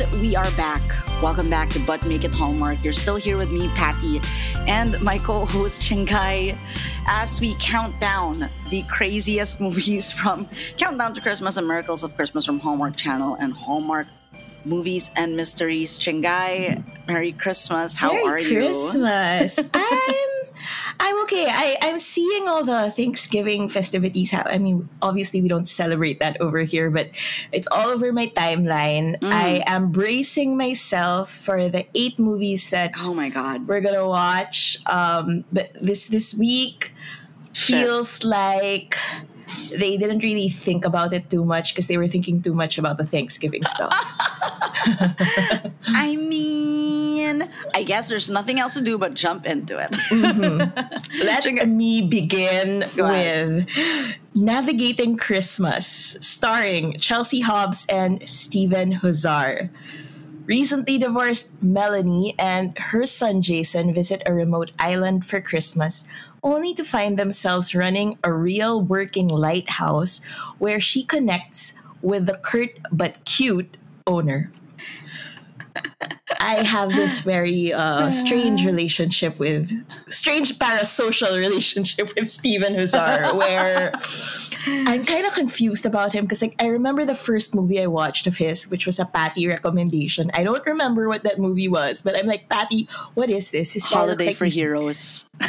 And we are back. Welcome back to But Make It Hallmark. You're still here with me, Patty, and my co host, Chinggay, as we count down the craziest movies from Countdown to Christmas and Miracles of Christmas from Hallmark Channel and Hallmark Movies and Mysteries. Chinggay, Merry Christmas. How Merry are Christmas. you? I'm I'm okay. I, I'm seeing all the Thanksgiving festivities happen. I mean, obviously, we don't celebrate that over here, but it's all over my timeline. Mm. I am bracing myself for the eight movies that Oh my God. we're gonna watch. Um, but this this week Shit. feels like they didn't really think about it too much because they were thinking too much about the Thanksgiving stuff. I mean, I guess there's nothing else to do but jump into it. Mm-hmm. Let Chinga- me begin with Navigating Christmas, starring Chelsea Hobbs and Stephen Huszar. Recently divorced Melanie and her son Jason visit a remote island for Christmas, only to find themselves running a real working lighthouse where she connects with the curt but cute owner. I have this very uh, strange relationship with strange parasocial relationship with Stephen Huszar, where I'm kind of confused about him because like I remember the first movie I watched of his, which was a Patty recommendation. I don't remember what that movie was, but I'm like, Patty, what is this? His Holiday like for Heroes.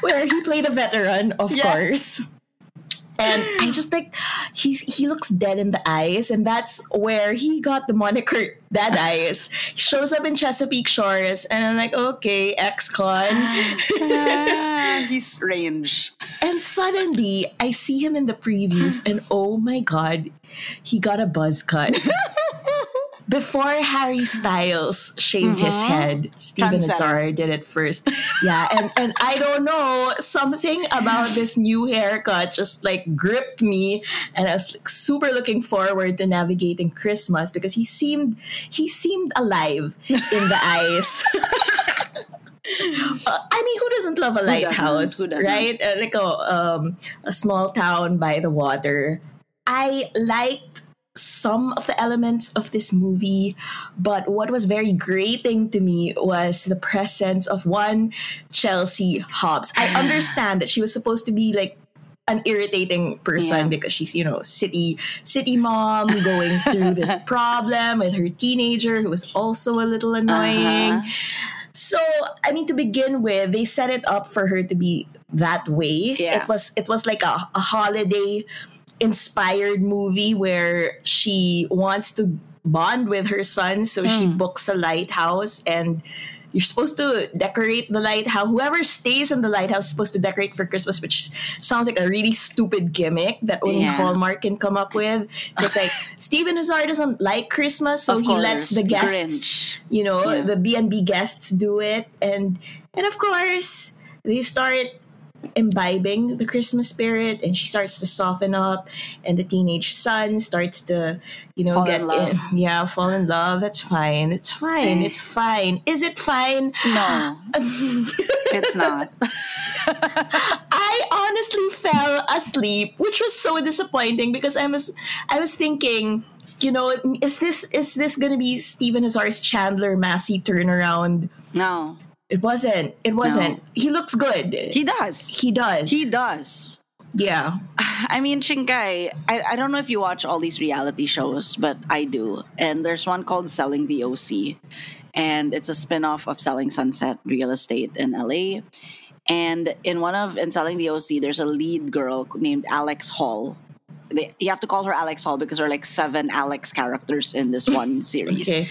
where he played a veteran, of Yes. course. And I just think he's he looks dead in the eyes, and that's where he got the moniker Dead Eyes. He shows up in Chesapeake Shores, and I'm like, okay, ex-con. Ah, he's strange. and suddenly I see him in the previews, and oh my god, he got a buzz cut. Before Harry Styles shaved his head, Stephen. Huszar did it first. Yeah, and, and I don't know, something about this new haircut just like gripped me and I was like super looking forward to navigating Christmas because he seemed he seemed alive in the eyes. Uh, I mean, who doesn't love a doesn't? lighthouse, Who doesn't? right? Uh, like a, um, a small town by the water. I liked some of the elements of this movie, but what was very grating to me was the presence of one Chelsea Hobbs. I understand that she was supposed to be like an irritating person Yeah. because she's you know city city mom going through this problem with her teenager who was also a little annoying. Uh-huh. So, I mean, to begin with, they set it up for her to be that way. Yeah. It was it was like a, a holiday inspired movie where she wants to bond with her son, so she Mm. books a lighthouse and you're supposed to decorate the lighthouse. Whoever stays in the lighthouse is supposed to decorate for Christmas, which sounds like a really stupid gimmick that only Yeah. Hallmark can come up with. Because like Stephen Huszar doesn't like Christmas, so Of he lets the guests Grinch. you know Yeah. the b&b guests do it and and of course they start imbibing the christmas spirit and she starts to soften up and the teenage son starts to you know Fall get in love. yeah fall in love. That's fine. It's fine. It's fine. Is it fine? No, it's not. I honestly fell asleep, which was so disappointing because I was I was thinking, you know, is this is this gonna be Stephen Huszar's Chandler Massey turnaround? No, It wasn't. It wasn't. He looks good. he does. He does. He does. yeah. I mean, Chinggay, I, I don't know if you watch all these reality shows, but I do. And there's one called Selling the OC. And it's a spin-off of Selling Sunset Real Estate in LA. And in one of in Selling the OC, there's a lead girl named Alex Hall. They, you have to call her Alex Hall because there are like seven Alex characters in this one series. Okay.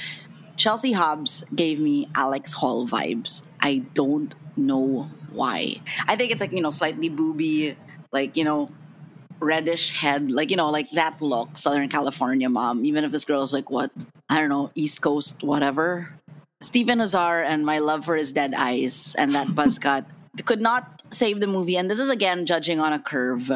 Chelsea Hobbs gave me Alex Hall vibes. I don't know why. I think it's like, you know, slightly booby, like, you know, reddish head, like, you know, like that look, Southern California mom. Even if this girl is like, what? I don't know, East Coast, whatever. Stephen Huszar and my love for his dead eyes and that buzz cut could not save the movie. And this is again judging on a curve.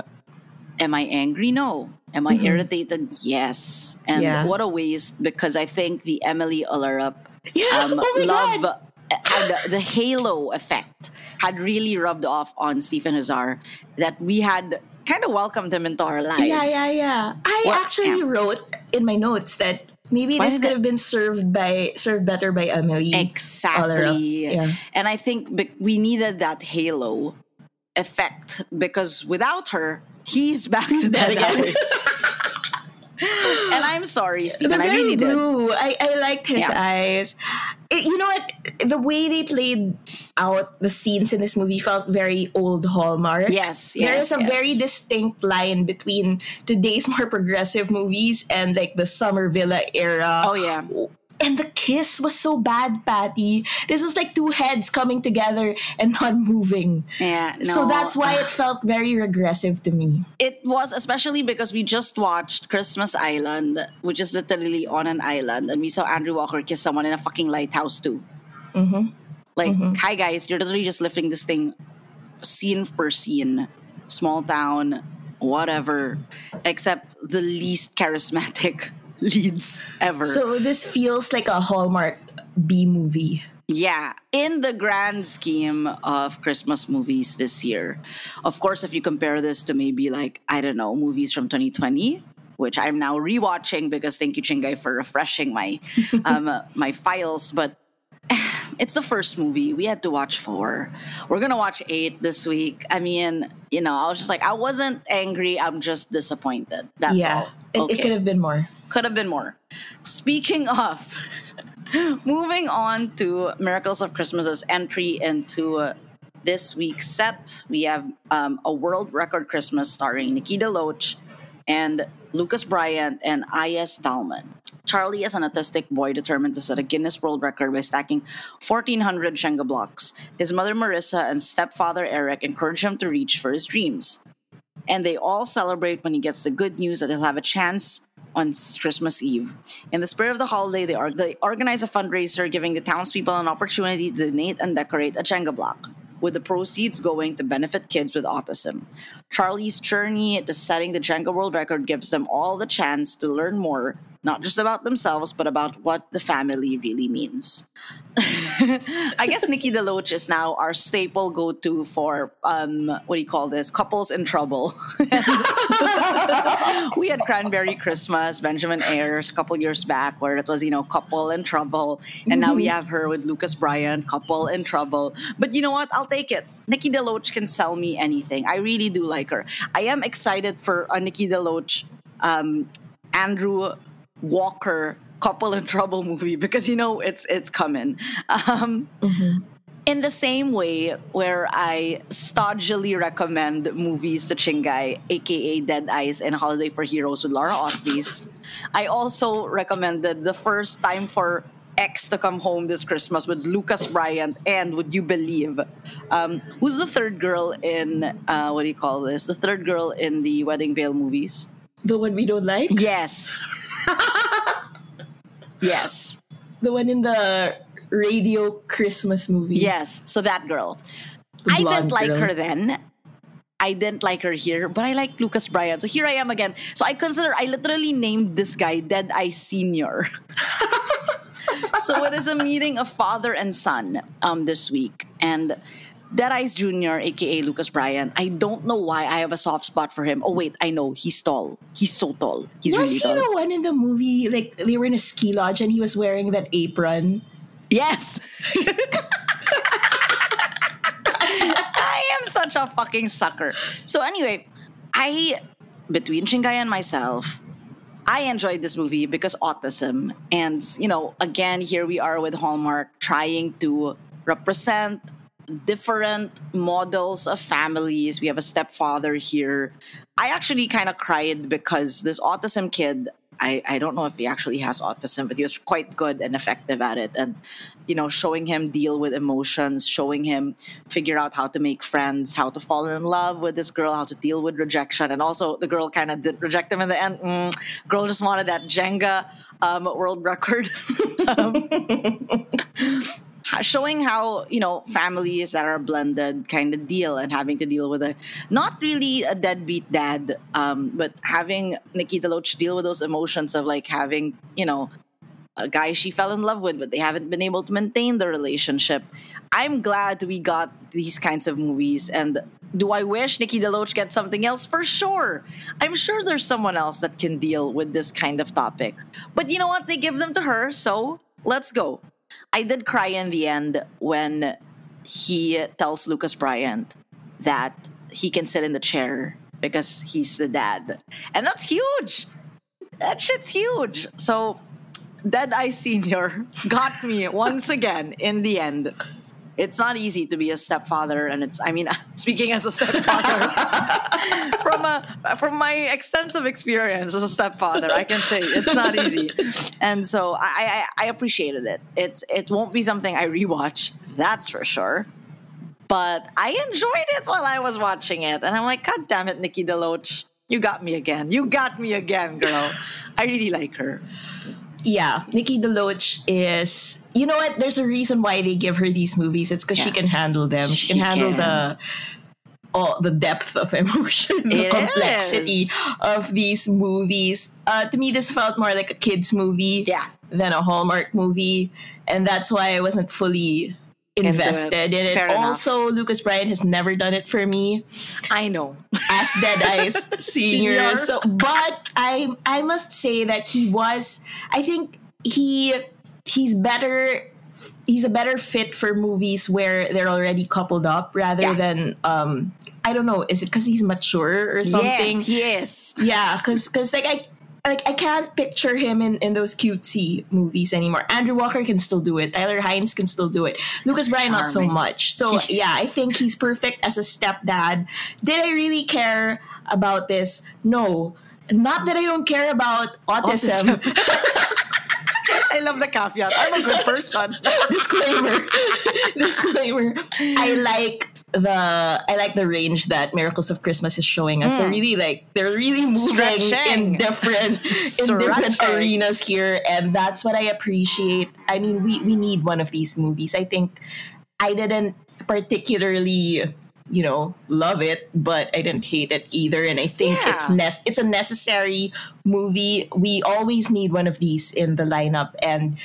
Am I angry? No. Am I irritated? Yes. And Yeah. what a waste because I think the Emily Olarup Yeah. um, oh love god. had the halo effect had really rubbed off on Stephen Huszar that we had kind of welcomed him into our lives. Yeah, yeah, yeah. I What- actually wrote in my notes that Maybe Why this could that- have been served by served better by Emily. Exactly. Yeah. And I think we needed that halo effect because without her, he's back to that again. and I'm sorry, They're Stephen. I very really did. I, I liked his Yeah. eyes. It- you know what? The way they played out the scenes in this movie felt very old Hallmark. Yes, there yes, is a yes. very distinct line between today's more progressive movies and like the Summer Villa era. Oh yeah. And the kiss was so bad, Patty. This was like two heads coming together and not moving. Yeah. No. So that's why it felt very regressive to me. it was especially because we just watched Christmas Island, which is literally on an island, and we saw Andrew Walker kiss someone in a fucking lighthouse too. Mm-hmm. Like, hi guys, you're literally just lifting this thing scene per scene, small town, whatever, except the least charismatic leads ever. So this feels like a Hallmark B movie. Yeah, in the grand scheme of Christmas movies this year, of course, if you compare this to maybe like, I don't know, movies from 2020, which I'm now rewatching because thank you, Chinggay, for refreshing my um, my files. But it's the first movie. We had to watch four. We're gonna watch eight this week. I mean, you know, I was just like, I wasn't angry. I'm just disappointed. That's yeah, all. It, it could have been more. Could have been more. Speaking of, moving on to Miracles of Christmas's entry into uh, this week's set, we have um, a world record Christmas starring Nikki DeLoach and Lucas Bryant and Aias Dalman. Charlie is an autistic boy determined to set a Guinness World Record by stacking 1,400 Jenga blocks. His mother Marissa and stepfather Eric encourage him to reach for his dreams and they all celebrate when he gets the good news that he'll have a chance on Christmas Eve. In the spirit of the holiday, they, or- they organize a fundraiser giving the townspeople an opportunity to donate and decorate a Jenga block, with the proceeds going to benefit kids with autism. Charlie's journey to setting the Jenga world record gives them all the chance to learn more, not just about themselves, but about what the family really means. I guess Nikki DeLoach is now our staple go-to for um, what do you call this? Couples in trouble. we had Cranberry Christmas, Benjamin Ayres a couple years back, where it was you know couple in trouble, and now we have her with Lucas Bryant, couple in trouble. But you know what? I'll take it. Nikki DeLoach can sell me anything. I really do like her. I am excited for a Nikki DeLoach, um, Andrew Walker couple in trouble movie because you know it's it's coming. Um, In the same way, where I stodgily recommend movies to Chinggay, aka Dead Eyes and Holiday for Heroes with Laura Osnes, I also recommended the first time for X to come home this Christmas with Lucas Bryant and Would You Believe? Um, who's the third girl in uh, what do you call this? The third girl in the Wedding Veil movies? The one we don't like? Yes. yes. The one in the radio Christmas movie. Yes. So that girl. I didn't like girl. her then. I didn't like her here, but I like Lucas Bryant. So here I am again. So I consider I literally named this guy Dead Eye Senior. so it is a meeting of father and son um, this week, and Dead Eyes Junior, aka Lucas Bryant. I don't know why I have a soft spot for him. Oh wait, I know he's tall. He's so tall. He's Was really he the one in the movie? Like they were in a ski lodge and he was wearing that apron. Yes. I am such a fucking sucker. So anyway, I between Chinggay and myself, I enjoyed this movie because autism. And you know, again, here we are with Hallmark trying to represent different models of families. We have a stepfather here. I actually kind of cried because this autism kid, I, I don't know if he actually has autism, but he was quite good and effective at it. And, you know, showing him deal with emotions, showing him figure out how to make friends, how to fall in love with this girl, how to deal with rejection. And also, the girl kind of did reject him in the end. Mm, girl just wanted that Jenga um, world record. Um, showing how you know families that are blended kind of deal and having to deal with a not really a deadbeat dad um, but having Nikki DeLoach deal with those emotions of like having you know a guy she fell in love with but they haven't been able to maintain the relationship I'm glad we got these kinds of movies. And do I wish Nikki DeLoach gets something else? For sure. I'm sure there's someone else that can deal with this kind of topic. But you know what? They give them to her, so let's go. I did cry in the end when he tells Lucas Bryant that he can sit in the chair because he's the dad. And that's huge. That shit's huge. So Dead Eye Senior got me once again in the end. It's not easy to be a stepfather, and it's I mean, speaking as a stepfather, from a from my extensive experience as a stepfather, I can say it's not easy. And so I I, I appreciated it. It's it won't be something I rewatch, that's for sure. But I enjoyed it while I was watching it, and I'm like, God damn it, Nikki DeLoach, you got me again. You got me again, girl. I really like her yeah, Nikki DeLoach is. You know what? There's a reason why they give her these movies. It's because yeah. she can handle them. She, she can handle can. the all the depth of emotion, the it complexity of these movies. Uh, to me, this felt more like a kids movie yeah. than a Hallmark movie, and that's why I wasn't fully invested in it. Fair also, enough. Lucas Bryant has never done it for me. I know. As Dead Eyes Senior. Senior. So, but I I must say that he was. I think he he's better. He's a better fit for movies where they're already coupled up rather yeah. than um I don't know. Is it because he's mature or something? Yes, yes. Yeah, because because like I like I can't picture him in, in those cutesy movies anymore. Andrew Walker can still do it. Tyler Hynes can still do it. Lucas Bryant not so much. So yeah, I think he's perfect as a stepdad. Did I really care about this? No. Not that I don't care about autism. autism. I love the caveat. I'm a good person. Disclaimer. Disclaimer. I like the I like the range that Miracles of Christmas is showing us. Mm. They're really like they're really moving Stretching. in different in different arenas here, and that's what I appreciate. I mean, we we need one of these movies. I think I didn't particularly you know love it but i didn't hate it either and i think yeah. it's ne- it's a necessary movie we always need one of these in the lineup and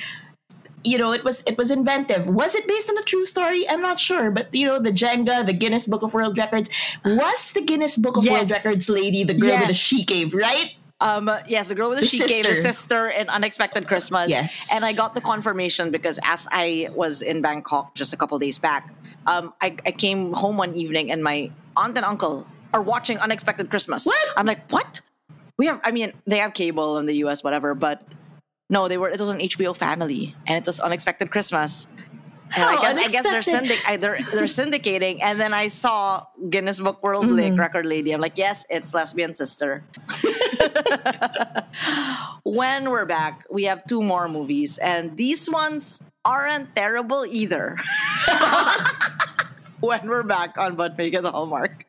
you know, it was it was inventive. Was it based on a true story? I'm not sure, but you know, the Jenga, the Guinness Book of World Records, was the Guinness Book of yes. World Records lady the girl yes. with the she cave, right? Um, yes, the girl with the, the she cave, the sister in Unexpected Christmas. Yes, and I got the confirmation because as I was in Bangkok just a couple days back, um, I, I came home one evening and my aunt and uncle are watching Unexpected Christmas. What? I'm like, what? We have, I mean, they have cable in the US, whatever, but no, they were. It was on HBO Family, and it was Unexpected Christmas. And I guess I guess they're syndic they're, they're syndicating, and then I saw Guinness Book World mm-hmm. Record Lady. I'm like, yes, it's lesbian sister. when we're back, we have two more movies, and these ones aren't terrible either. when we're back on But Make It Hallmark.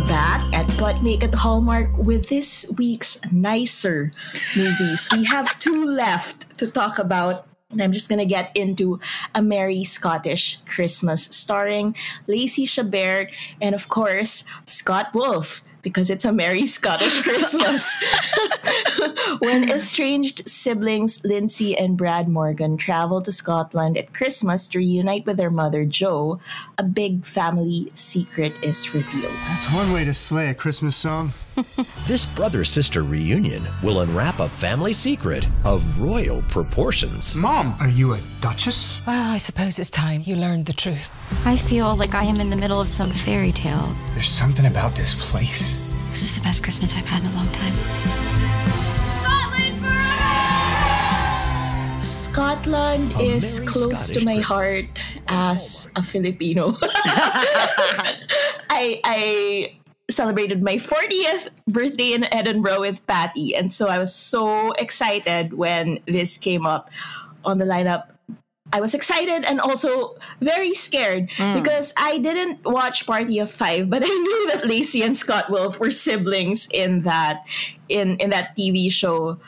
We're back at But Make It Hallmark with this week's nicer movies. We have two left to talk about. And I'm just gonna get into A Merry Scottish Christmas, starring Lacey Chabert and of course Scott Wolf because it's a merry Scottish Christmas. when estranged siblings Lindsay and Brad Morgan travel to Scotland at Christmas to reunite with their mother Jo, a big family secret is revealed. That's one way to slay a Christmas song. this brother sister reunion will unwrap a family secret of royal proportions. Mom, are you a duchess? Well, I suppose it's time you learned the truth. I feel like I am in the middle of some fairy tale. There's something about this place. This is the best Christmas I've had in a long time. Scotland forever! Scotland is close Scottish to my Christmas. heart as a Filipino. I I celebrated my 40th birthday in Edinburgh with Patty. And so I was so excited when this came up on the lineup. I was excited and also very scared mm. because I didn't watch Party of Five, but I knew that Lacey and Scott Wolf were siblings in that in in that TV show.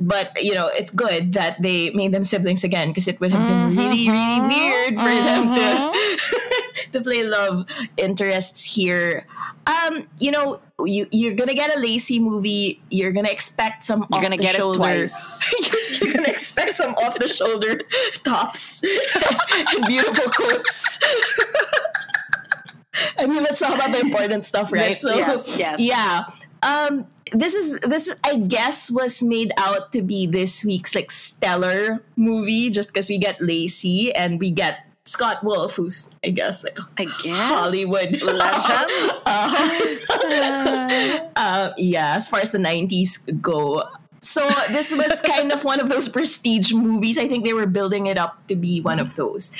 But you know, it's good that they made them siblings again because it would have been mm-hmm, really, really weird for mm-hmm. them to to play love interests here. um, you know, you you're gonna get a Lacey movie. You're gonna expect some You're off gonna the get it shoulder. twice. you're gonna expect some off the shoulder tops and beautiful coats. I mean, let's talk about the important stuff, right? Yes, yes, yes. yeah. Um, this is this I guess was made out to be this week's like stellar movie, just because we get Lacey and we get Scott Wolf, who's I guess like I guess. Hollywood Legend? uh, yeah, as far as the 90s go. So this was kind of one of those prestige movies. I think they were building it up to be one of those.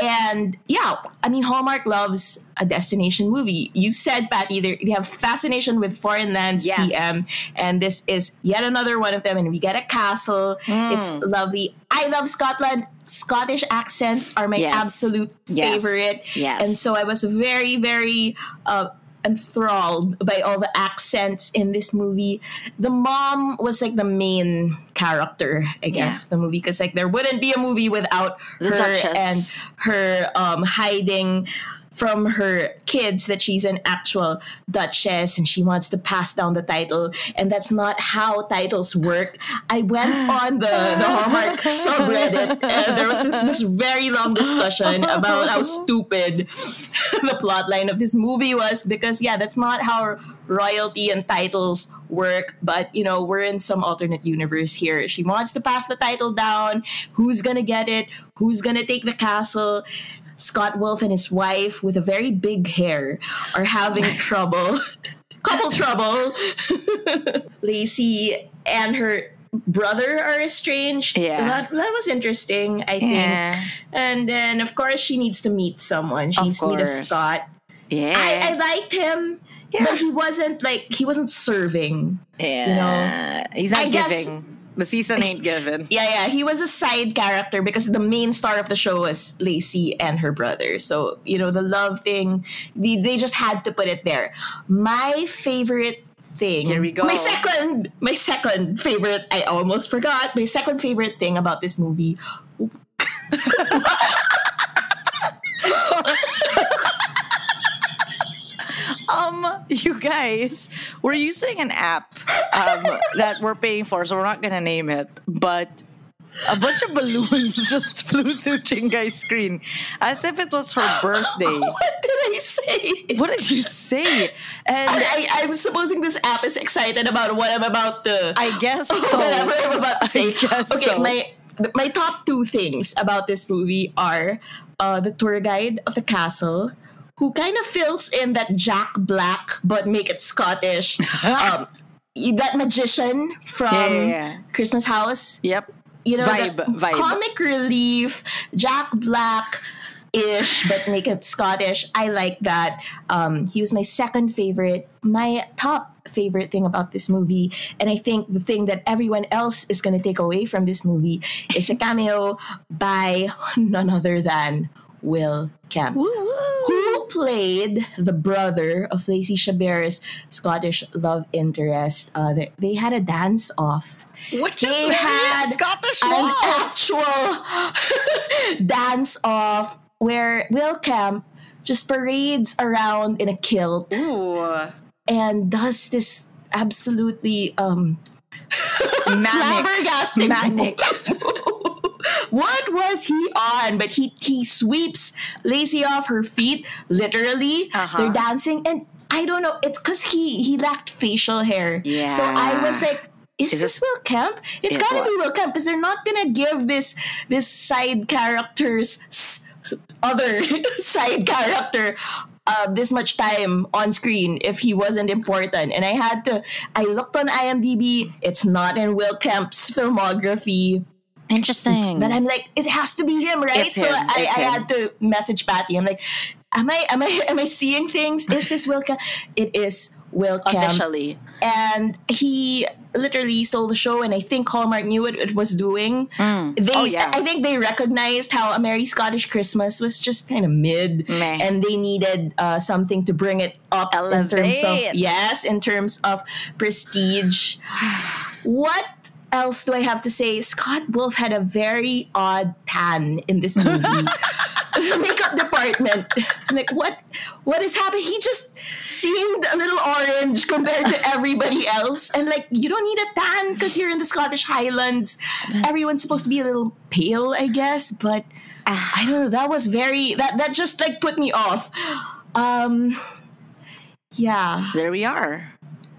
And yeah, I mean Hallmark loves a destination movie. You said Patty they they have fascination with foreign lands Yes. TM and this is yet another one of them and we get a castle. It's lovely. I love Scotland. Scottish accents are my Yes. absolute Yes. favorite. Yes. And so I was very, very uh, enthralled by all the accents in this movie. The mom was like the main character, I guess, Yeah. of the movie because like there wouldn't be a movie without The her Duchess. and her um, hiding from her kids that she's an actual duchess and she wants to pass down the title. And that's not how titles work. I went on the, the hallmark subreddit and there was this very long discussion about how stupid the plot line of this movie was because yeah that's not how royalty and titles work. But you know we're in some alternate universe here. She wants to pass the title down. Who's gonna get it? Who's gonna take the castle Scott Wolf and his wife with a very big hair are having trouble, couple trouble. Lacey and her brother are estranged. Yeah. That, that was interesting, I think. Yeah. And then, of course, she needs to meet someone. She Of needs to meet a. Scott. Yeah. I, I liked him, but he wasn't like, he wasn't serving. yeah. He's not I guess- giving. The season ain't given. Yeah, yeah. He was a side character because the main star of the show was Lacey and her brother. So, you know, the love thing, they, they just had to put it there. My favorite thing. Here we go. My second, my second favorite, I almost forgot. My second favorite thing about this movie. Um, you guys, we're using an app um, that we're paying for, so we're not gonna name it, but a bunch of balloons just flew through Chinggay's screen as if it was her birthday. What did I say? What did you say? And I, I'm supposing this app is excited about what I'm about to. I guess so. whatever I'm about to say. guess okay, so. my my top two things about this movie are uh, the tour guide of the castle, who kind of fills in that Jack Black but make it Scottish. um, that magician from Yeah, yeah, yeah. Christmas House, Yep. you know, Vibe, the vibe. comic relief, Jack Black. Ish, but make it Scottish. I like that. Um, he was my second favorite. My top favorite thing about this movie, and I think the thing that everyone else is going to take away from this movie, is a cameo by none other than Will Kemp who played the brother of Lacey Chabert's Scottish love interest. Uh, they, they had a dance off. Which is They very had Scottish an actual dance off where Will Kemp just parades around in a kilt Ooh. and does this absolutely um Manic. flabbergasting Manic. what was he on? But he he sweeps Lacey off her feet, literally. Uh-huh. They're dancing, and I don't know. It's because he he lacked facial hair. Yeah. So I was like. Is, Is this it- Will Kemp? It's It gotta be Will Kemp because they're not gonna give this this side characters other side character uh, this much time on screen if he wasn't important. And I had to. I looked on IMDb. It's not in Will Kemp's filmography. Interesting. But I'm like, it has to be him, right? It's so him, I, I had to message Patty. I'm like, am I am I am I seeing things? Is this Will? It is Will Kemp. Officially. And he literally stole the show and I think Hallmark knew what it was doing. They Oh, yeah. I think they recognized how A Merry Scottish Christmas was just kind of mid Meh. and they needed uh, something to bring it up in terms of yes, in terms of prestige. what else do I have to say? Scott Wolf had a very odd tan in this movie. the makeup department. Like, what? What is happening? He just seemed a little orange compared to everybody else. And like, you don't need a tan because you're in the Scottish Highlands. Everyone's supposed to be a little pale, I guess. But I don't know. That was very that that just like put me off. Um, yeah. There we are.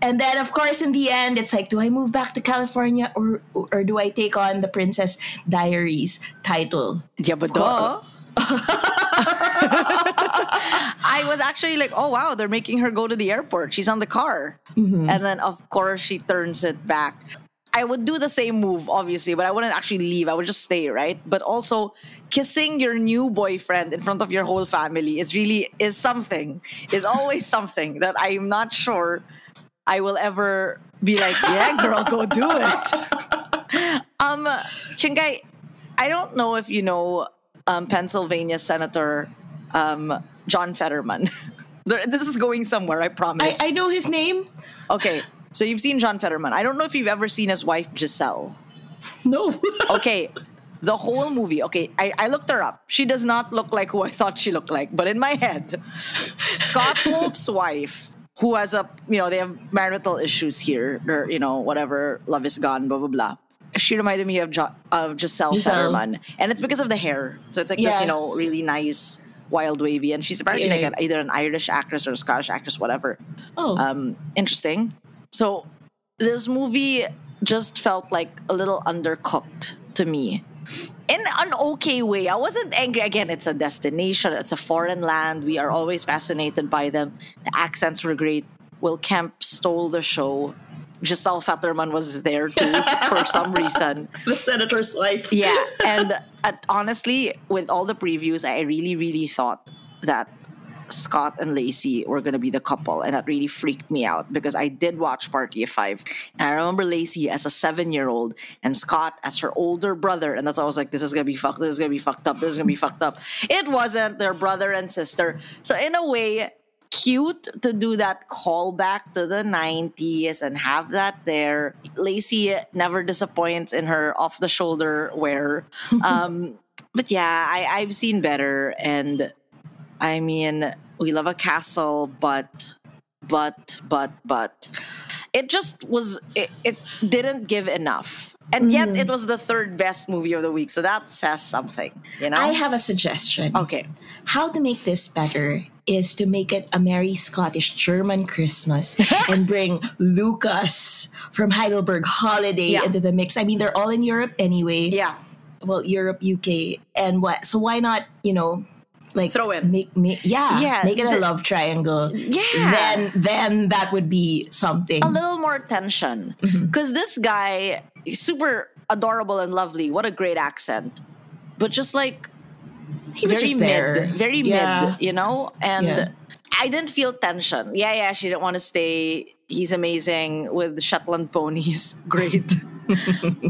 And then, of course, in the end, it's like, do I move back to California or or do I take on the Princess Diaries title? Yeah, but duh. Oh. I was actually like, oh wow, they're making her go to the airport. She's on the car. Mm-hmm. And then, of course, she turns it back. I would do the same move, obviously, but I wouldn't actually leave. I would just stay, right? But also, kissing your new boyfriend in front of your whole family is really is something. Is always something that I'm not sure I will ever be like, yeah, girl, go do it. um, Chinggay, I don't know if you know um, Pennsylvania Senator um, John Fetterman. This is going somewhere, I I, promise. I know his name. Okay, so you've seen John Fetterman. I don't know if you've ever seen his wife Giselle. No. Okay, the whole movie. Okay, I, I looked her up. She does not look like who I thought she looked like, but in my head, Scott Wolf's wife, who has a you know they have marital issues here, or you know whatever, love is gone, blah blah blah. She reminded me of jo- of Giselle, Giselle. Fetterman, and it's because of the hair. So it's like this, you know, really nice, wild wavy, and she's apparently Yeah. like an, either an Irish actress or a Scottish actress, whatever oh. um, interesting. So this movie just felt like a little undercooked to me. In an okay way. I wasn't angry. Again, it's a destination, it's a foreign land. We are always fascinated by them. The accents were great. Will Kemp stole the show. Giselle Fetterman was there too for some reason. the senator's wife. Yeah, and uh, honestly, with all the previews, I really, really thought that Scott and Lacey were gonna be the couple, and that really freaked me out because I did watch Party of Five, and I remember Lacey as a seven-year-old and Scott as her older brother, and that's why I was like, "This is gonna be fucked. This is gonna be fucked up. This is gonna be fucked up." It wasn't their brother and sister, so in a way. Cute to do that callback to the 90s and have that there. Lacey never disappoints in her off the shoulder wear. Um, but yeah, I, I've seen better. And I mean, we love a castle, but, but, but, but, it just was, it, it didn't give enough. And yet mm-hmm. it was the third best movie of the week. So that says something, you know? I have a suggestion. okay. How to make this better is to make it a merry Scottish German Christmas and bring Lucas from Heidelberg Holiday Yeah. into the mix. I mean, they're all in Europe anyway. Yeah. Well, Europe, UK, and what? So why not? You know, like Throw in. make, make yeah, Yeah, make it a love triangle. Yeah. Then then that would be something. a little more tension Mm-hmm. because this guy is super adorable and lovely what a great accent but just like He was very just mid there. very Yeah. mid you know and Yeah. i didn't feel tension yeah yeah she didn't want to stay he's amazing with shetland ponies great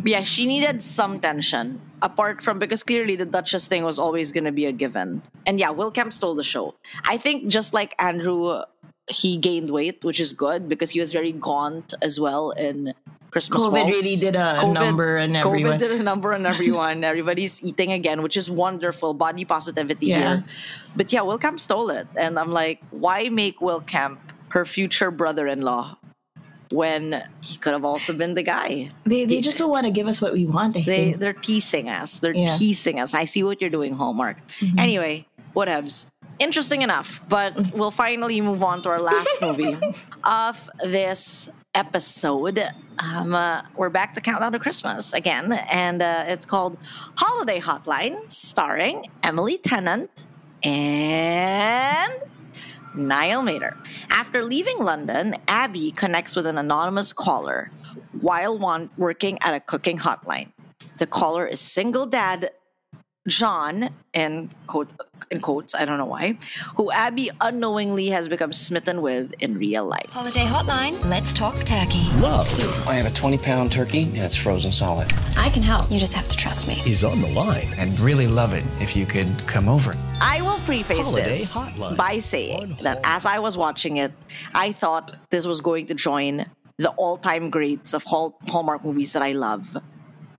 yeah she needed some tension apart from because clearly the duchess thing was always going to be a given and yeah will kemp stole the show i think just like andrew he gained weight which is good because he was very gaunt as well in Christmas COVID Waltz. really did a number on everyone. COVID did a number on everyone. Everybody's eating again, which is wonderful. Body positivity Yeah. here. But yeah, Will Kemp stole it. And I'm like, why make Will Kemp her future brother in law when he could have also been the guy? They, they just don't want to give us what we want. I They think. they're teasing us. They're Yeah. teasing us. I see what you're doing, Hallmark. Anyway, whatevs. Interesting enough, but we'll finally move on to our last movie of this episode. Um, uh, we're back to Countdown to Christmas again, and uh, it's called Holiday Hotline, starring Emily Tennant and Niall Matter. After leaving London, Abby connects with an anonymous caller while working at a cooking hotline. The caller is single dad John, in, quote, in quotes, I don't know why, who Abby unknowingly has become smitten with in real life. Holiday hotline. Let's talk turkey. Love I have a 20 pound turkey and it's frozen solid. I can help. You just have to trust me. He's on the line. I'd really love it if you could come over. I will preface Holiday this Hotline by saying that as I was watching it, I thought this was going to join the all time greats of Hall- Hallmark movies that I love.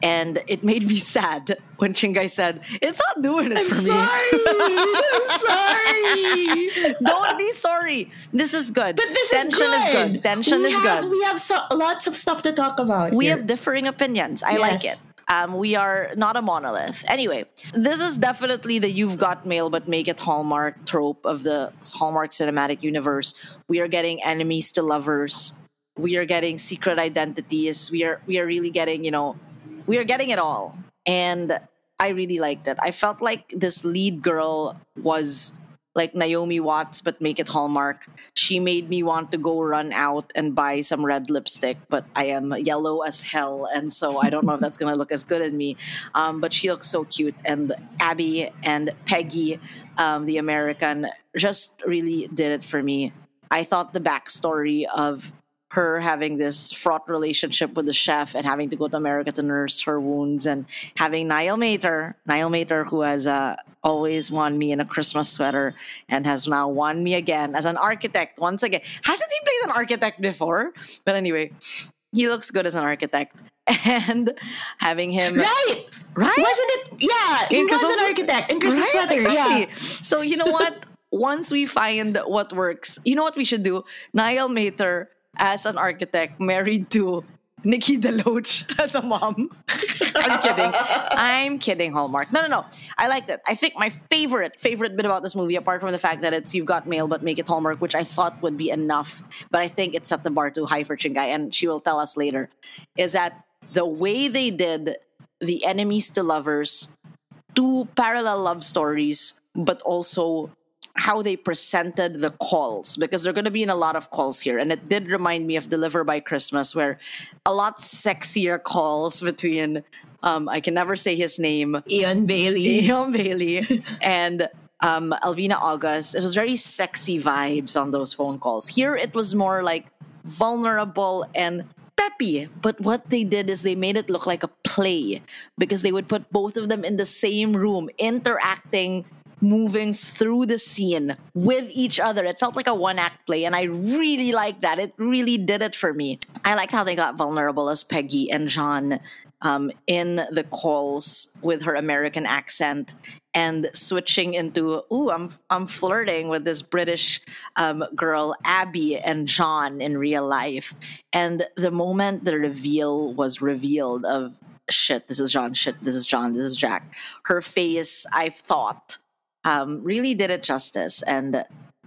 And it made me sad when Chinggay said, It's not doing it I'm for sorry. I'm sorry. Don't be sorry. This is good. But this Tension is good. good. Tension we is have, good. We have so, lots of stuff to talk about. We here. have differing opinions. I like it. Um, we are not a monolith. Anyway, this is definitely the you've got mail but make it Hallmark trope of the Hallmark cinematic universe. We are getting enemies to lovers. We are getting secret identities. We are we are really getting, you know, we are getting it all. And I really liked it. I felt like this lead girl was like Naomi Watts, but make it Hallmark. She made me want to go run out and buy some red lipstick, but I am yellow as hell, and so I don't know if that's gonna look as good as me. Um, but she looks so cute, and Abby and Peggy, um, the American, just really did it for me. I thought the backstory of her having this fraught relationship with the chef and having to go to America to nurse her wounds and having Niall Matter, Niall Matter, who has uh, always won me in a Christmas sweater and has now won me again as an architect once again. Hasn't he played an architect before? But anyway, he looks good as an architect. And having him right. Right? Wasn't it? Yeah, he In was Christmas- an architect in Christmas Right? sweater. Exactly. Yeah. So you know what? Once we find what works, you know what we should do? Niall Matter as an architect married to Nikki DeLoach as a mom. I'm kidding. I'm kidding, Hallmark. No, no, no. I liked it. I think my favorite, favorite bit about this movie, apart from the fact that it's You've Got Mail, but make it Hallmark, which I thought would be enough, but I think it set the bar too high for Chinggay, and she will tell us later, is that the way they did the enemies to lovers two parallel love stories, but also how they presented the calls because they're going to be in a lot of calls here. And it did remind me of Deliver by Christmas, where a lot sexier calls between, um, I can never say his name, Eion Bailey. Eion Bailey and um, Alvina August. It was very sexy vibes on those phone calls. Here it was more like vulnerable and peppy. But what they did is they made it look like a play because they would put both of them in the same room, interacting, moving through the scene with each other. It felt like a one act play, and I really liked that. It really did it for me. I liked how they got vulnerable as Peggy and John um, in the calls with her American accent and switching into ooh I'm I'm flirting with this British um, girl Abby and John in real life and the moment the reveal was revealed of shit this is John shit this is John this is Jack her face I thought um, really did it justice and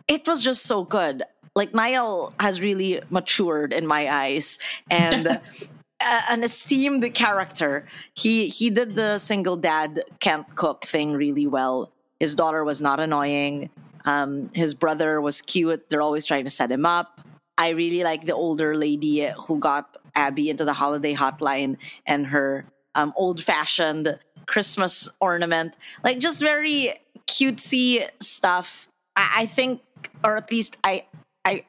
it was just so good like Niall has really matured in my eyes and an esteemed character. He he did the single dad can't cook thing really well. His daughter was not annoying. Um, his brother was cute. They're always trying to set him up. I really like the older lady who got Abby into the holiday hotline and her um, old fashioned Christmas ornament. Like just very cutesy stuff. I, I think, or at least I I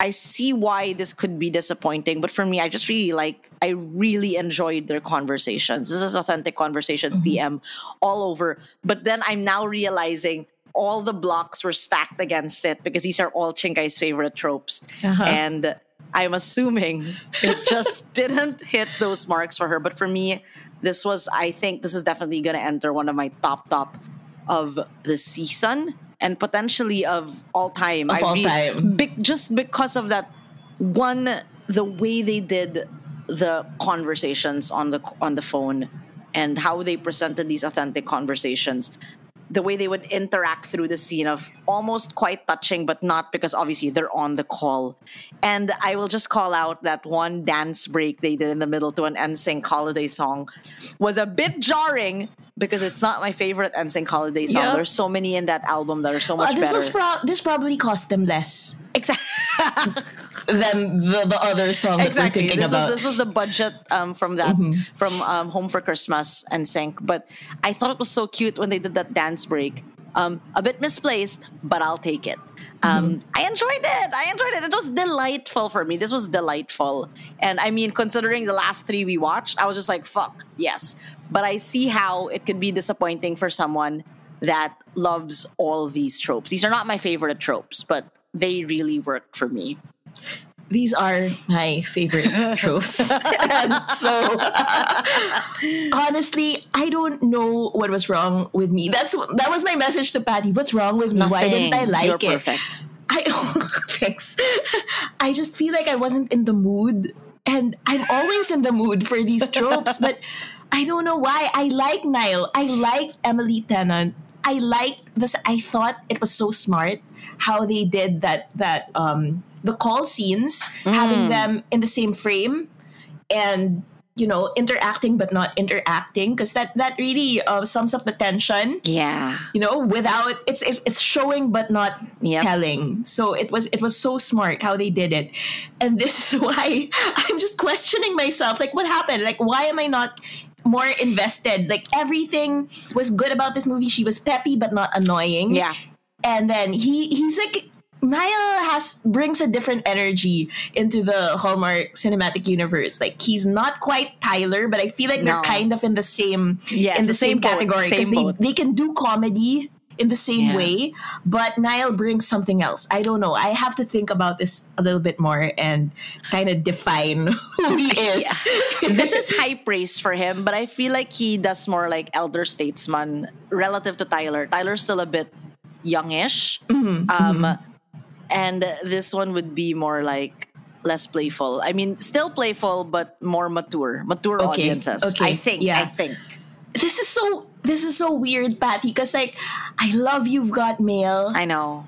I see why this could be disappointing, but for me, I just really like, I really enjoyed their conversations. This is authentic conversations, DM, all over. But then I'm now realizing all the blocks were stacked against it because these are all Chinggay's favorite tropes. Uh-huh. And I'm assuming it just didn't hit those marks for her. But for me, this was, I think this is definitely going to enter one of my top, top of the season and potentially of all time. Of I all re- time. be- just because of that one, the way they did the conversations on the on the phone and how they presented these authentic conversations. The way they would interact through the scene of almost quite touching, but not because obviously they're on the call. And I will just call out that one dance break they did in the middle to an NSYNC holiday song was a bit jarring because it's not my favorite NSYNC holiday song. Yeah. There's so many in that album that are so Uh, much this better. was pro- this probably cost them less exactly. than the, the other song that we're exactly. thinking This was this was the budget um, from that from um, Home for Christmas NSYNC. But I thought it was so cute when they did that dance break. Um, a bit misplaced, but I'll take it. Um, I enjoyed it. I enjoyed it. It was delightful for me. This was delightful, and I mean, considering the last three we watched, I was just like, "Fuck, yes." But I see how it could be disappointing for someone that loves all these tropes. These are not my favorite tropes, but they really work for me. these are my favorite tropes. and so, honestly, I don't know what was wrong with me. That's that was my message to Patty. What's wrong with me? Why didn't I Nothing. like You're it? perfect. I oh, thanks. I just feel like I wasn't in the mood, and I'm always in the mood for these tropes, but I don't know why. I like Niall. I like Emily Tennant. I like this. I thought it was so smart how they did that. That um the call scenes, having them in the same frame, and you know interacting but not interacting because that that really uh, sums up the tension Yeah. you know without it's it, it's showing but not Yep. telling so it was it was so smart how they did it and this is why i'm just questioning myself like what happened like why am i not more invested like everything was good about this movie she was peppy but not annoying Yeah. and then he he's like Niall has brings a different energy into the Hallmark cinematic universe. Like he's not quite Tyler, but I feel like they're kind of in the same Yes, in the, the same, same category because they, boat. they can do comedy in the same Yeah. way, but Niall brings something else. I don't know. I have to think about this a little bit more and kind of define who he is. this is high praise for him, but I feel like he does more like elder statesman relative to Tyler. Tyler's still a bit youngish. Mm-hmm, um, And this one would be more like less playful. I mean, still playful, but more mature. Mature Okay, audiences. okay, I think. yeah. I think. This is so this is so weird, Patty, because like I love You've Got Mail. I know.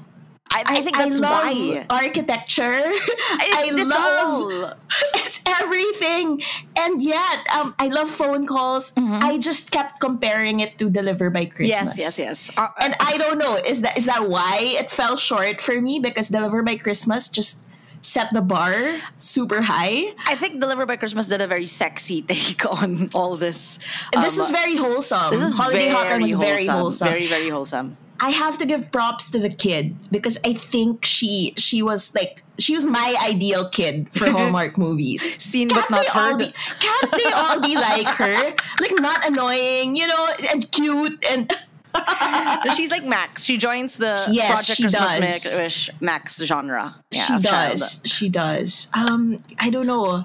I, I think that's love why. architecture. I it's love all. it's everything, and yet um, I love phone calls. I just kept comparing it to Deliver by Christmas. Yes, yes, yes. Uh, And I don't know is that is that why it fell short for me because Deliver by Christmas just set the bar super high. I think Deliver by Christmas did a very sexy take on all this. And this Um, is very wholesome. This is Holiday very Hotline was very wholesome. wholesome. Very, very wholesome. I have to give props to the kid because I think she she was like she was my ideal kid for Hallmark movies. Seen but Can't not they all heard. be- can't they all be like her? Like not annoying, you know, and cute and She's like Max. She joins the Yes, Project she Christmas does. Max, genre. Yeah, she does. She does. Um, I don't know.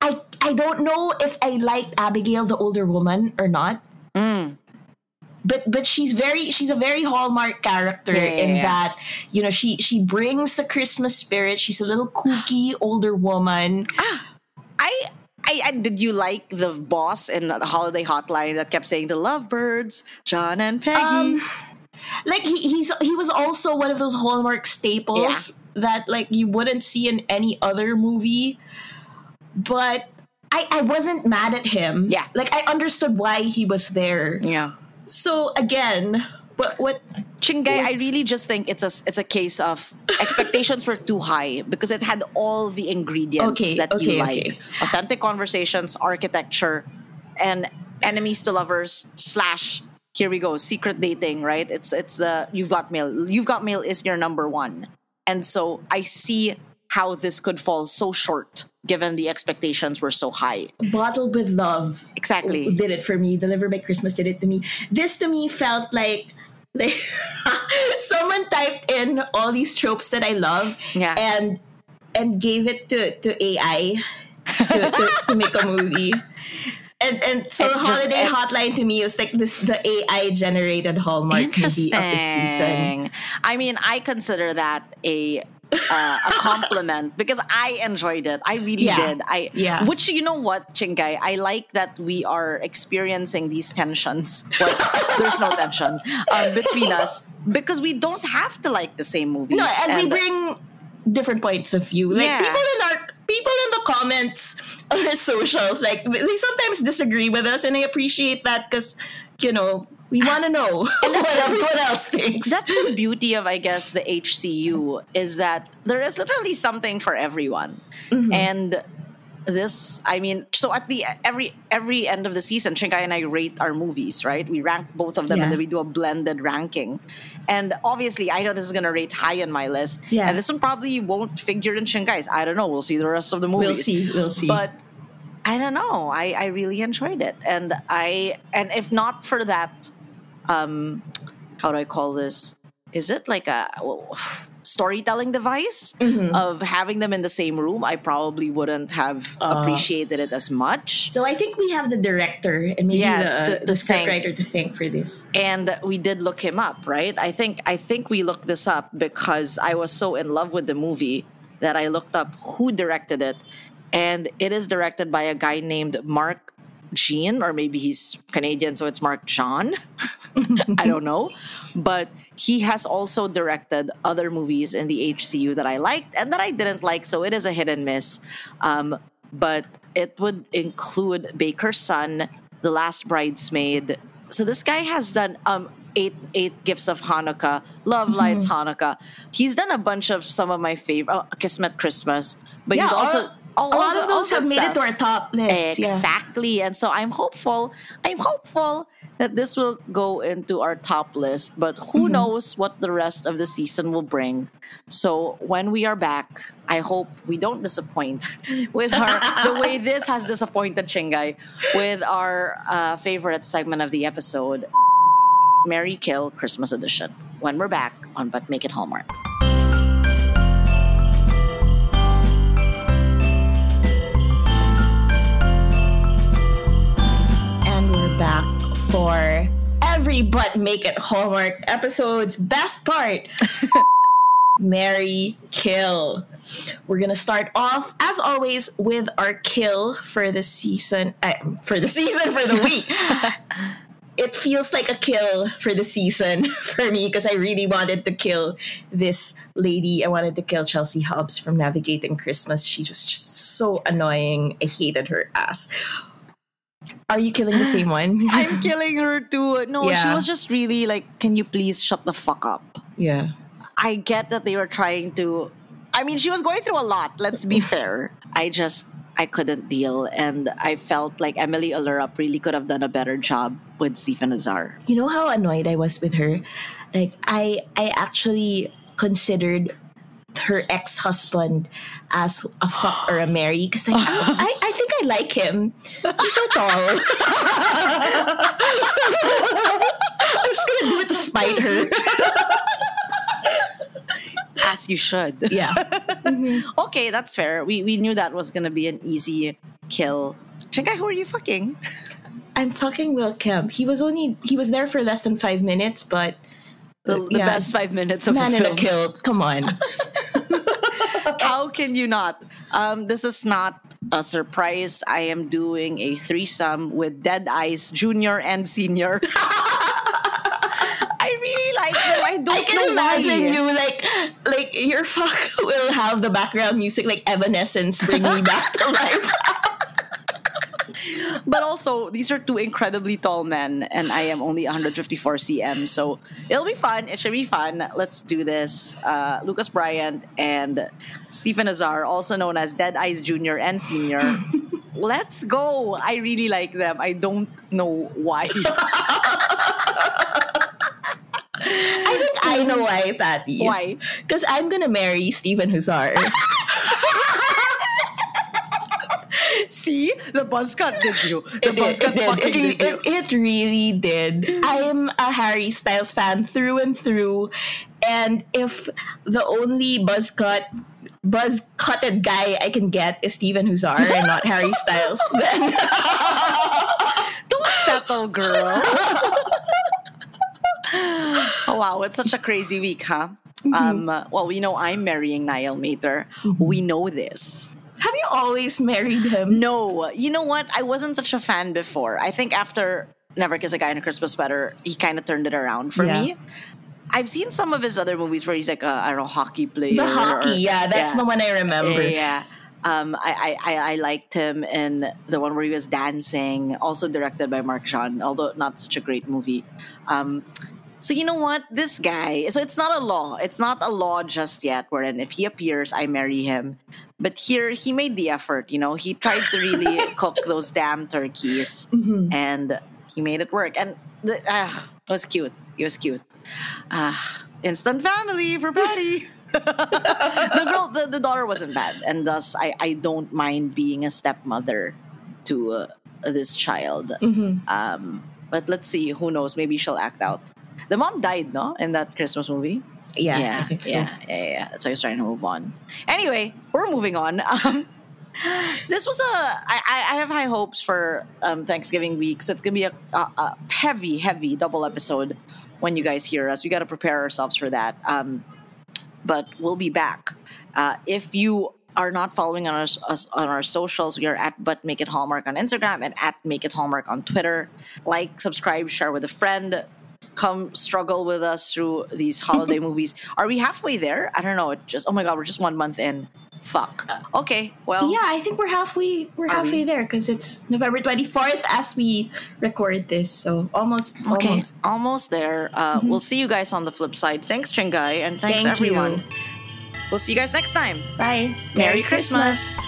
I I don't know if I liked Abigail, the older woman, or not. Mm. But but she's very she's a very hallmark character Yeah, in yeah. that you know she she brings the Christmas spirit. She's a little kooky older woman. I, I, I did you like the boss in the holiday hotline that kept saying the lovebirds, John and Peggy? Um, like he, he's he was also one of those hallmark staples that like you wouldn't see in any other movie but I, I wasn't mad at him Yeah. like i understood why he was there yeah. so again what what Chinggay, I really just think it's a it's a case of expectations were too high because it had all the ingredients Okay, that okay, you like: okay. authentic conversations, architecture, and enemies to lovers slash. Here we go, secret dating. Right? It's it's the you've got mail. You've got mail is your number one, and so I see how this could fall so short given the expectations were so high. bottled with love Exactly. did it for me delivered by christmas did it to me this to me felt like like someone typed in all these tropes that i love Yeah. and and gave it to to ai to, to, to make a movie. And and so It just- holiday it- hotline to me was like this the ai generated hallmark movie of the season. I mean, I consider that a uh, a compliment because I enjoyed it. I really Yeah. did. I Yeah. Which you know what, Chinggay, I like that we are experiencing these tensions. But there's no tension um, between us because we don't have to like the same movies. No, and, we bring different points of view. Like Yeah. people in our people in the comments on our socials, like they sometimes disagree with us, and I appreciate that because you know we want to know what everyone else thinks. that's the beauty of i guess the hcu is that there is literally something for everyone Mm-hmm. and this i mean so at the every every end of the season Chinggay and i rate our movies right we rank both of them Yeah. and then we do a blended ranking and obviously i know this is going to rate high on my list Yeah. and this one probably won't figure in Chinggay's i don't know we'll see the rest of the movies we'll see. We'll see. but I don't know. I, I really enjoyed it, and I and if not for that, um, how do I call this? Is it like a? well, storytelling device of having them in the same room, I probably wouldn't have appreciated it as much. So I think we have the director and maybe Yeah, the, to- the scriptwriter to thank for this. and we did look him up right i think i think we looked this up because i was so in love with the movie that i looked up who directed it and it is directed by a guy named mark jean or maybe he's canadian so it's mark john i don't know. But he has also directed other movies in the hcu that i liked and that i didn't like so it is a hit and miss. Um, but it would include baker's son the last bridesmaid. So this guy has done um eight eight gifts of Hanukkah, Love Lights Hanukkah. He's done a bunch of some of my favorite oh, Kismet Christmas, but he's all- also a lot the- of those have made it to our top list. yeah. Exactly. And so I'm hopeful, I'm hopeful that this will go into our top list, but who Mm-hmm. knows what the rest of the season will bring. So when we are back, I hope we don't disappoint with our the way this has disappointed Chinggay with our uh, favorite segment of the episode, Mary Kill Christmas Edition. When we're back on But Make It Hallmark. Back for every but make it Hallmark episode's best part. Mary kill. We're gonna start off as always with our kill for the season. Uh, for the season for the week. it feels like a kill for the season for me because I really wanted to kill this lady. I wanted to kill Chelsea Hobbs from Navigating Christmas. She was just so annoying. I hated her ass. Are you killing the same one? I'm killing her too. No, she was just really like, can you please shut the fuck up? yeah. I get that they were trying to. I mean, she was going through a lot. Let's be fair. I just I couldn't deal, and I felt like Emily Ullerup really could have done a better job with Stephen Huszar. You know how annoyed I was with her? Like I I actually considered her ex-husband as a fuck or a marry because like I, I think I like him. He's so tall. I'm just gonna do it to spite her. As you should. Yeah. Okay, that's fair. We we knew that was gonna be an easy kill. Chinggay, who are you fucking? I'm fucking Will Kemp. He was only he was there for less than five minutes, but The, the Yeah. best five minutes of man the in a film. kilt. Come on. How can you not? Um, this is not a surprise. I am doing a threesome with Dead Eyes Junior and Senior. I really like them. I don't I can imagine why. you like like your fuck will have the background music like Evanescence bring me back to life. But also, these are two incredibly tall men, and I am only 154 cm, so it'll be fun. It should be fun. Let's do this. Uh, Lucas Bryant and Stephen Huszar, also known as Dead Eyes Junior and Senior. Let's go. I really like them. I don't know why. I think I know why, Patty. Why? Because I'm gonna marry Stephen Huszar. See, the buzz cut did you. The It buzz did, cut it, did. It, really, did you. it, it really did. I'm a Harry Styles fan through and through, and if the only buzz cut buzz cutted guy I can get is Stephen Huszar and not Harry Styles, then Don't settle, girl. oh wow, it's such a crazy week, huh? Mm-hmm. Um, well, we know I'm marrying Niall Matter. We know this. Have you always married him? No, you know what? I wasn't such a fan before. I think after Never Kiss a Guy in a Christmas Sweater, he kind of turned it around for Yeah. me. I've seen some of his other movies where he's like a I don't know hockey player. The hockey, or- yeah, that's the one I remember. Yeah. Um, I, I, I I liked him in the one where he was dancing, also directed by Mark Jean, although not such a great movie. Um, so you know what? This guy, so it's not a law. It's not a law just yet, wherein if he appears, I marry him. But here he made the effort, you know, he tried to really cook those damn turkeys and he made it work. And the, ah, it was cute. It was cute. Ah, instant family for Patty. the girl, the, the daughter wasn't bad, and thus I, I don't mind being a stepmother to uh, this child. Um, but let's see, who knows? Maybe she'll act out. The mom died, no, in that Christmas movie. Yeah, yeah, I think so. yeah, yeah, yeah. That's why I was trying to move on. Anyway, we're moving on. Um, this was a. I, I I have high hopes for um, Thanksgiving week, so it's gonna be a, a, a heavy, heavy double episode when you guys hear us. We got to prepare ourselves for that. Um, but we'll be back. Uh, if you are not following on us, us on our socials, we are at But Make It Hallmark on Instagram and at Make It Hallmark on Twitter. Like, subscribe, share with a friend. Come struggle with us through these holiday movies. Are we halfway there? I don't know. It just oh my god, we're just one month in. Fuck. Okay, well Yeah, I think we're halfway. We're halfway we? there because it's November twenty fourth as we record this. So almost, Okay, almost. almost there. Uh, We'll see you guys on the flip side. Thanks, Chinggay, and thanks Thank you. everyone. We'll see you guys next time. Bye. Merry Christmas.